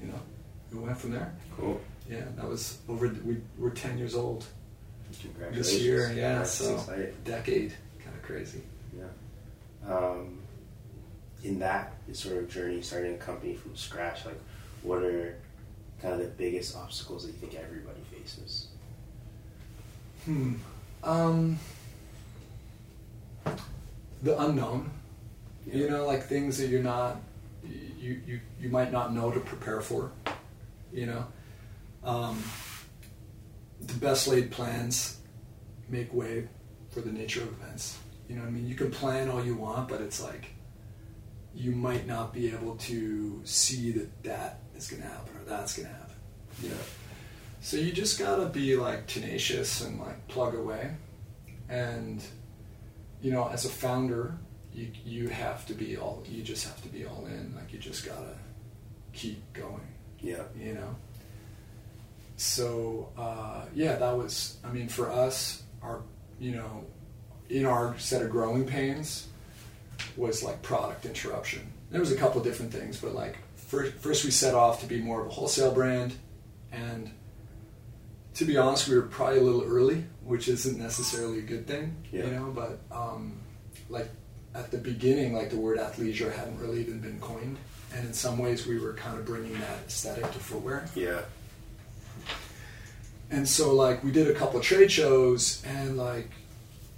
you know, we went from there. Cool. Yeah, that was over. We we're ten years old Congratulations. this year. Yeah, That's so exciting. decade, kind of crazy. Yeah. Um, in that sort of journey, starting a company from scratch, like, what are kind of the biggest obstacles that you think everybody faces? Hmm. Um, the unknown. You know, like things that you're not, you you you might not know to prepare for. You know, um, the best laid plans make way for the nature of events. You know what I mean? You can plan all you want, but it's like you might not be able to see that that is going to happen or that's going to happen. You know? So you just gotta be like tenacious and like plug away, and you know, as a founder, you you have to be all. You just have to be all in. Like you just gotta keep going. Yeah. You know. So uh, yeah, that was. I mean, for us, our you know, in our set of growing pains was like product interruption. There was a couple of different things, but like first, first we set off to be more of a wholesale brand, and to be honest, we were probably a little early, which isn't necessarily a good thing, Yeah. you know. But um, like at the beginning, like the word athleisure hadn't really even been coined, and in some ways, we were kind of bringing that aesthetic to footwear. Yeah. And so, like, we did a couple of trade shows, and like,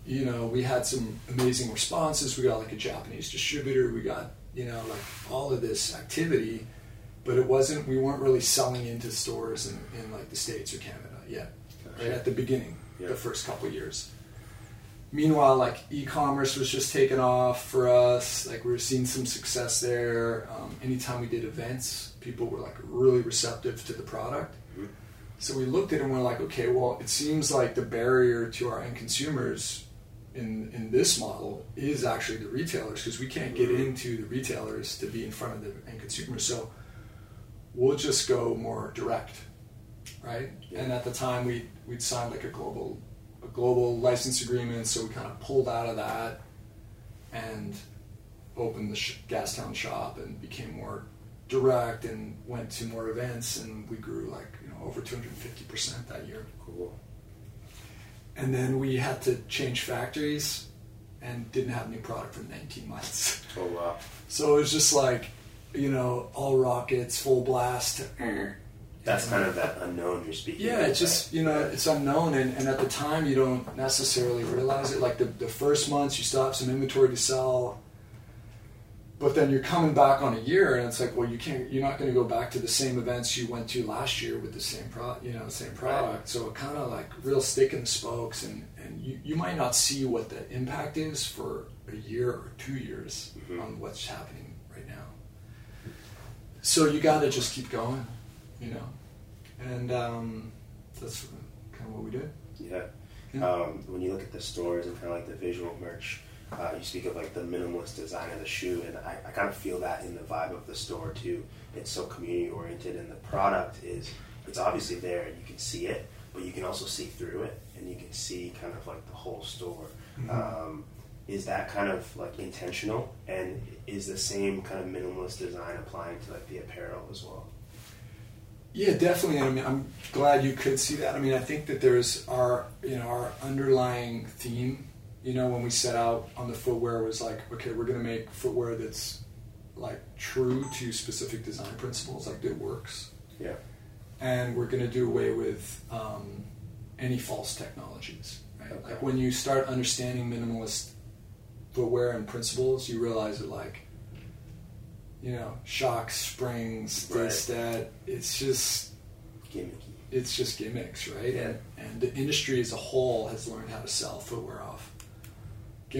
you know, we had some amazing responses. We got like a Japanese distributor. We got you know like all of this activity, but it wasn't. We weren't really selling into stores in, in like the states or Canada yet. Right at the beginning, Yeah. the first couple years. Meanwhile, like e-commerce was just taking off for us. Like we were seeing some success there. Um, anytime we did events, people were like really receptive to the product. Mhm. So we looked at it and we're like, okay, well, it seems like the barrier to our end consumers in in this model is actually the retailers because we can't get Mhm. into the retailers to be in front of the end consumers. So we'll just go more direct, right? Yeah. And at the time, we we'd signed like a global a global license agreement, so we kind of pulled out of that and opened the sh- Gastown shop and became more direct and went to more events and we grew like you know over 250 percent that year. Cool. And then we had to change factories and didn't have any product for 19 months. Oh wow. So it was just like, you know, all rockets, full blast. That's kind of that unknown you're speaking. Yeah, of, it's just right? you know it's unknown, and, and at the time you don't necessarily realize it. Like the the first months, you still have some inventory to sell, but then you're coming back on a year, and it's like, well, you can't. You're not going to go back to the same events you went to last year with the same pro, you know, the same product. So it kind of like real stick in the spokes, and and you you might not see what the impact is for a year or two years Mhm. on what's happening right now. So you got to just keep going, you know, and um, that's kind of what we did. Yeah. Yeah. Um, when you look at the stores and kind of like the visual merch, uh, you speak of like the minimalist design of the shoe, and I, I kind of feel that in the vibe of the store too. It's so community oriented, and the product is it's obviously there, and you can see it, but you can also see through it, and you can see kind of like the whole store. Mhm. Um, is that kind of like intentional, and is the same kind of minimalist design applying to like the apparel as well? Yeah, definitely. I mean, I'm glad you could see that. I mean, I think that there's our, you know, our underlying theme. You know, when we set out on the footwear was like, okay, we're going to make footwear that's like true to specific design principles, like it works, Yeah. and we're going to do away with um, any false technologies. Right? Okay. Like when you start understanding minimalist footwear and principles, you realize that like you know, shocks, springs, this, that. It's just Gimmicky. it's just gimmicks, right? Yeah. And, and the industry as a whole has learned how to sell footwear off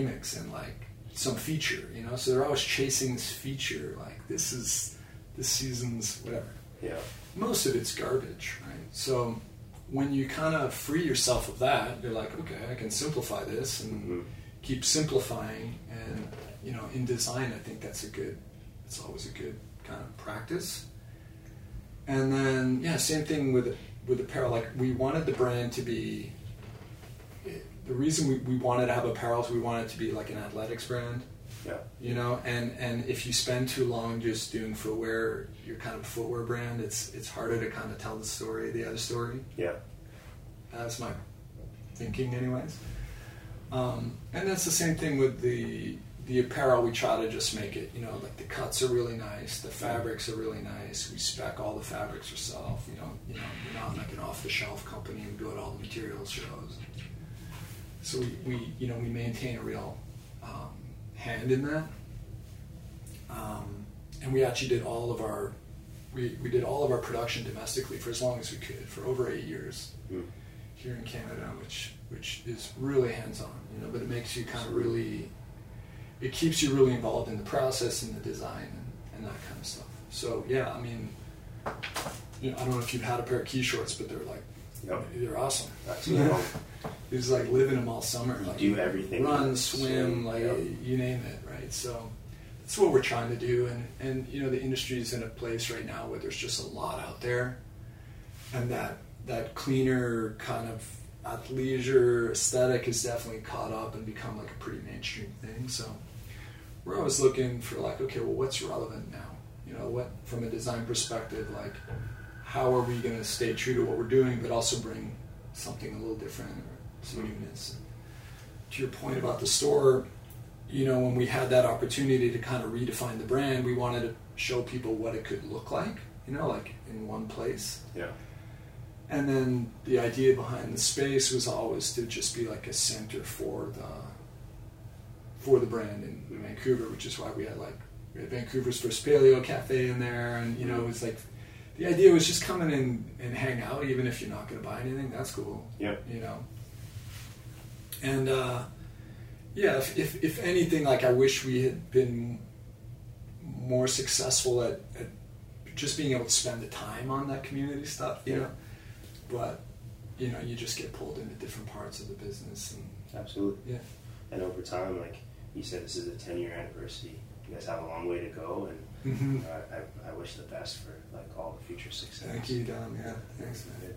gimmicks and like some feature, you know. So they're always chasing this feature, like this is this season's whatever. Yeah. Most of it's garbage, right? So when you kind of free yourself of that, you're like, okay, I can simplify this and Mhm. keep simplifying. And you know, in design, I think that's a good. It's always a good kind of practice. And then yeah, same thing with with apparel. Like we wanted the brand to be. The reason we, we wanted to have apparel is we wanted it to be like an athletics brand. Yeah. you know and and if you spend too long just doing footwear you're kind of a footwear brand it's it's harder to kind of tell the story the other story. Yeah. that's my thinking anyways. Um, and that's the same thing with the the apparel. We try to just make it you know like the cuts are really nice the fabrics are really nice we spec all the fabrics ourselves you know you know we're not like an off the shelf company we go to all the materials shows so we, we you know we maintain a real um, hand in that um, and we actually did all of our we, we did all of our production domestically for as long as we could for over eight years Mm. here in Canada, which which is really hands on, you know. But it makes you kind of really, it keeps you really involved in the process and the design and, and that kind of stuff. So yeah, I mean, you know, I don't know if you've had a pair of key shorts, but they're like Yep. they're awesome. That's you know, You just like live in them all summer. You like, do everything. Run, swim, like Yep. you name it, right? So that's what we're trying to do, and and you know the industry is in a place right now where there's just a lot out there, and that that cleaner kind of athleisure aesthetic has definitely caught up and become like a pretty mainstream thing. So we're always looking for like, okay, well, what's relevant now? You know, what from a design perspective, like how are we going to stay true to what we're doing, but also bring something a little different or some hmm. newness? To your point about the store, you know, when we had that opportunity to kind of redefine the brand, we wanted to show people what it could look like, you know, like in one place. Yeah. And then the idea behind the space was always to just be like a center for the for the brand in hmm. Vancouver, which is why we had like we had Vancouver's first paleo cafe in there, and you know it was like the idea was just come in and, and hang out, even if you're not going to buy anything. That's cool, Yep. you know. And uh, yeah, if, if if anything, like I wish we had been more successful at, at just being able to spend the time on that community stuff, you Yeah. know. But you know, you just get pulled into different parts of the business, and Absolutely. yeah, And over time, like you said, this is a 10 year anniversary. You guys have a long way to go, and Mhm. uh, I, I wish the best for like all the future success. thank you, Dom. Yeah, thanks, man.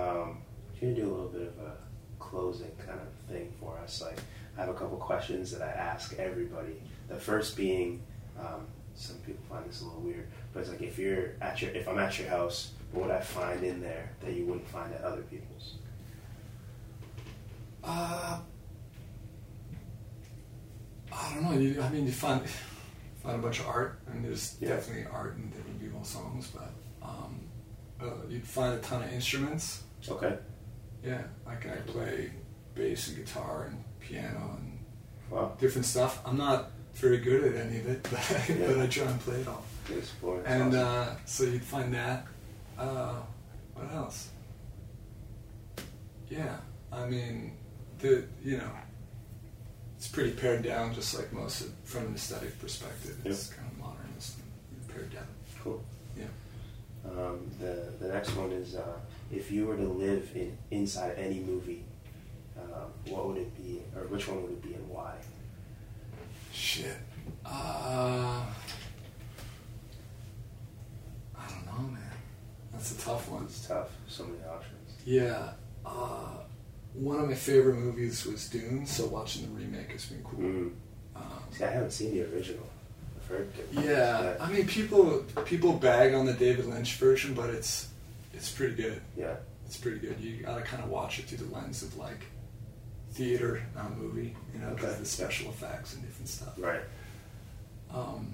Um, can you do a little bit of a closing kind of thing for us? Like, I have a couple questions that I ask everybody. The first being, um, some people find this a little weird, but it's like if you're at your, if I'm at your house, what would I find in there that you wouldn't find at other people's? Uh, I don't know. You, I mean, you find find a bunch of art, and there's Yeah. definitely art in different people's songs, but um, uh, you'd find a ton of instruments. Okay. Yeah, like I play bass and guitar and piano and Wow. different stuff. I'm not very good at any of it, but I, Yeah. but I try and play it all. Exploring. That's And awesome. uh, so you'd find that. Uh, what else? Yeah, I mean, the you know, it's pretty pared down, just like most of, from an aesthetic perspective. It's kind of modernist and pared down. cool. Yeah. Um, the the next one is uh, if you were to live in inside any movie, uh, what would it be, or which one would it be, and why? Shit. Uh, I don't know, man. That's a tough one. It's tough. So many options. Yeah. Uh, one of my favorite movies was Dune, so watching the remake has been cool. Mm. Um, See, I haven't seen the original. I've heard yeah, I mean, people people bag on the David Lynch version, but it's it's pretty good. yeah. It's pretty good. You gotta kind of watch it through the lens of like theater, not movie, you know, because Okay. of the special effects and different stuff. Right. Um,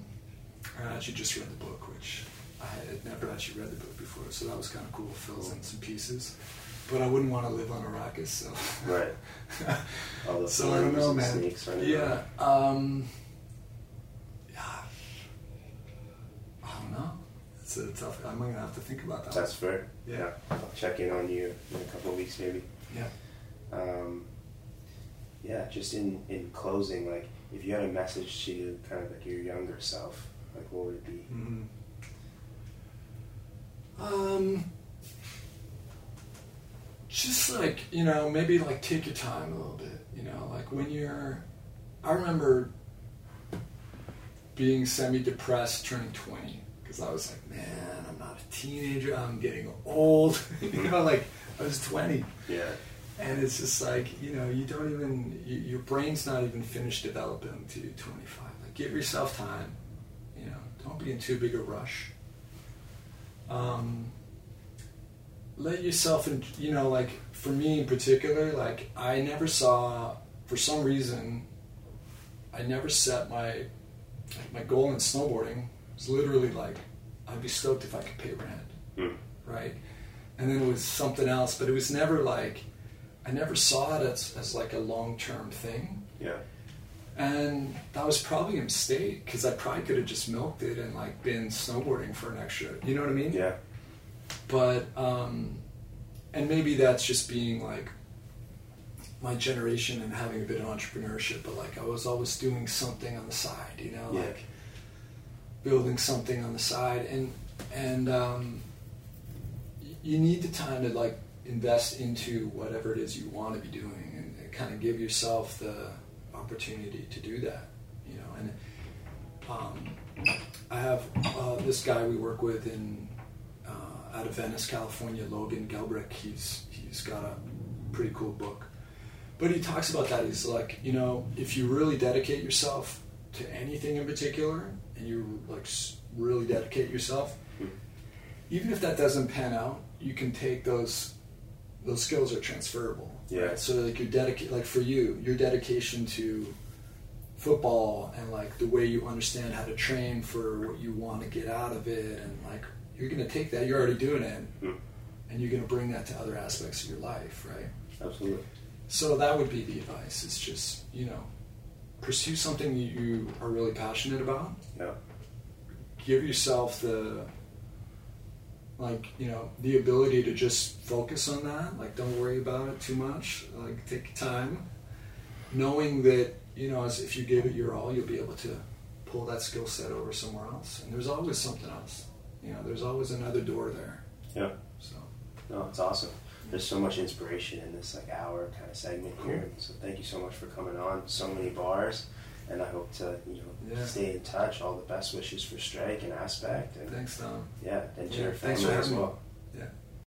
I actually just read the book, which I had never actually read the book before, so that was kind of cool. It fills in some pieces, but I wouldn't want to live on Arrakis, so. Right. All the so I don't know, man. snakes running Yeah. Um, yeah. I don't know. It's a tough. I'm gonna have to think about that. That's fair. Yeah. I'll check in on you in a couple of weeks, maybe. yeah. Um, yeah, just in, in closing, like if you had a message to kind of like your younger self, like what would it be? hmm Um, just like you know, maybe like take your time a little bit. You know, like when you're. I remember being semi-depressed, turning twenty, because I was like, man, I'm not a teenager. I'm getting old. you know, like I was twenty. Yeah. And it's just like, you know, you don't even, you, your brain's not even finished developing to 25. Like, give yourself time. You know, don't be in too big a rush. Um, let yourself, in, you know, like, for me in particular, like, I never saw, for some reason, I never set my, my goal in snowboarding was literally like, I'd be stoked if I could pay rent Mm. right? And then it was something else, but it was never like I never saw it as, as like a long term thing. Yeah. And that was probably a mistake because I probably could have just milked it and like been snowboarding for an extra, you know what I mean? Yeah. But um, and maybe that's just being like my generation and having a bit of entrepreneurship. But like I was always doing something on the side, you know, Yeah. like building something on the side, and and um, you need the time to like invest into whatever it is you want to be doing, and, and kind of give yourself the opportunity to do that, you know, and. Um, I have uh, this guy we work with in out of Venice, California, Logan Gelbrich. He's he's got a pretty cool book, but he talks about that. He's like, you know, if you really dedicate yourself to anything in particular, and you like really dedicate yourself, even if that doesn't pan out, you can take those those skills are transferable. Yeah. Right? So like your dedicate, like for you, your dedication to football and like the way you understand how to train for what you want to get out of it and like you're going to take that you're already doing it Mm. and you're going to bring that to other aspects of your life right Absolutely. so that would be the advice it's just you know pursue something you, you are really passionate about Yeah. give yourself the like you know the ability to just focus on that like don't worry about it too much like take time knowing that you know as if you give it your all you'll be able to pull that skill set over somewhere else and there's always something else you know there's always another door there Yeah. so No, it's awesome. There's so much inspiration in this like hour kind of segment here. So thank you so much for coming on. So many bars, and I hope to you know Yeah. stay in touch. All the best wishes for Strike and Aspect, and thanks tom yeah, and to Yeah, your thanks family for as having me. well. yeah